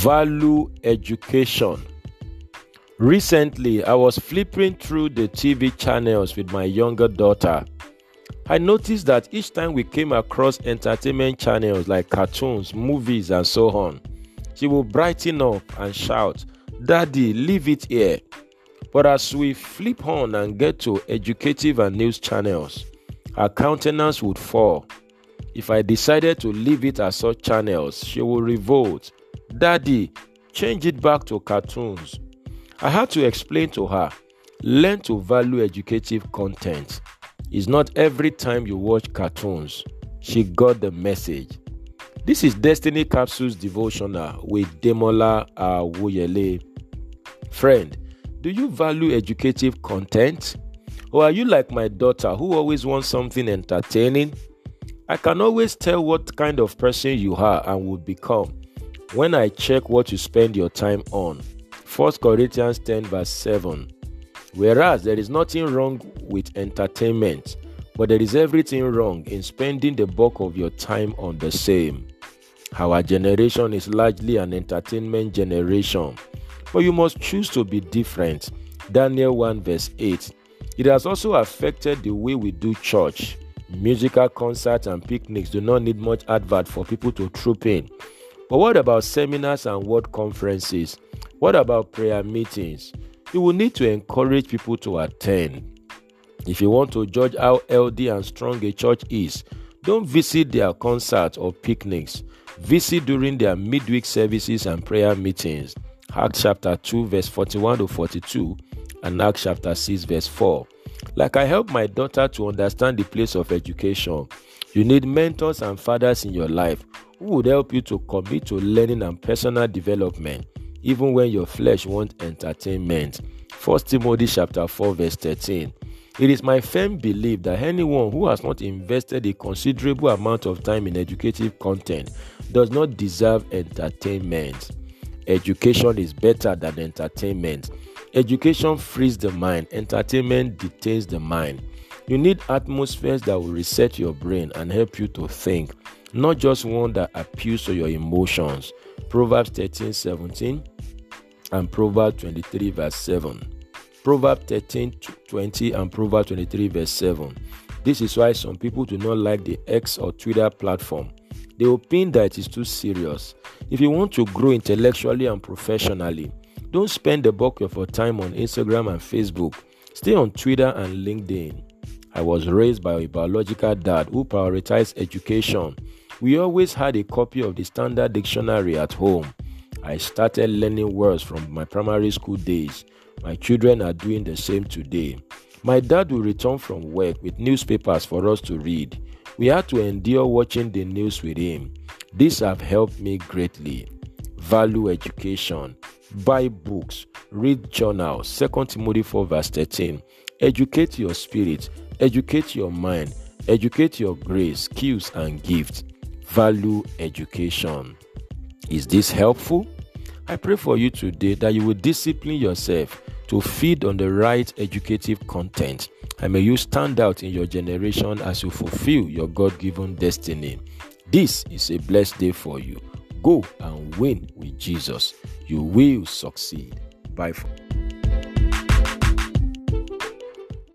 Value education. Recently, I was flipping through the TV channels with my younger daughter. I noticed that each time we came across entertainment channels like cartoons, movies, and so on, she would brighten up and shout, Daddy, leave it here. But as we flip on and get to educative and news channels, her countenance would fall. If I decided to leave it as such channels, she would revolt Daddy, change it back to cartoons. I had to explain to her learn to value educative content. It's not every time you watch cartoons. She got the message. This is Destiny Capsules Devotional with Demola Awuyele. Friend, do you value educative content? Or are you like my daughter who always wants something entertaining? I can always tell what kind of person you are and will become when I check what you spend your time on. 1 Corinthians 10, verse 7. Whereas there is nothing wrong with entertainment, but there is everything wrong in spending the bulk of your time on the same. Our generation is largely an entertainment generation, but you must choose to be different. Daniel 1, verse 8. It has also affected the way we do church. Musical concerts and picnics do not need much advert for people to troop in. But what about seminars and word conferences? What about prayer meetings? You will need to encourage people to attend. If you want to judge how healthy and strong a church is, don't visit their concerts or picnics. Visit during their midweek services and prayer meetings. Acts chapter 2, verse 41 to 42, and Acts chapter 6, verse 4. Like I help my daughter to understand the place of education, you need mentors and fathers in your life who would help you to commit to learning and personal development, even when your flesh wants entertainment. 1 Timothy chapter 4, verse 13. It is my firm belief that anyone who has not invested a considerable amount of time in educative content does not deserve entertainment. Education is better than entertainment. Education frees the mind, entertainment detains the mind. You need atmospheres that will reset your brain and help you to think, not just one that appeals to your emotions. Proverbs 13 17 and Proverbs 23, verse 7. Proverbs 13 20 and Proverbs 23, verse 7. This is why some people do not like the X or Twitter platform. They opine that it is too serious. If you want to grow intellectually and professionally, don't spend the bulk of your time on Instagram and Facebook. Stay on Twitter and LinkedIn. I was raised by a biological dad who prioritized education. We always had a copy of the Standard Dictionary at home. I started learning words from my primary school days. My children are doing the same today. My dad will return from work with newspapers for us to read. We had to endure watching the news with him. These have helped me greatly. Value education buy books, read journals. 2 Timothy 4, verse 13. Educate your spirit, educate your mind, educate your grace, skills, and gifts. Value education. Is this helpful? I pray for you today that you will discipline yourself to feed on the right educative content and may you stand out in your generation as you fulfill your God given destiny. This is a blessed day for you. Go and win with Jesus. You will succeed. Bye. For-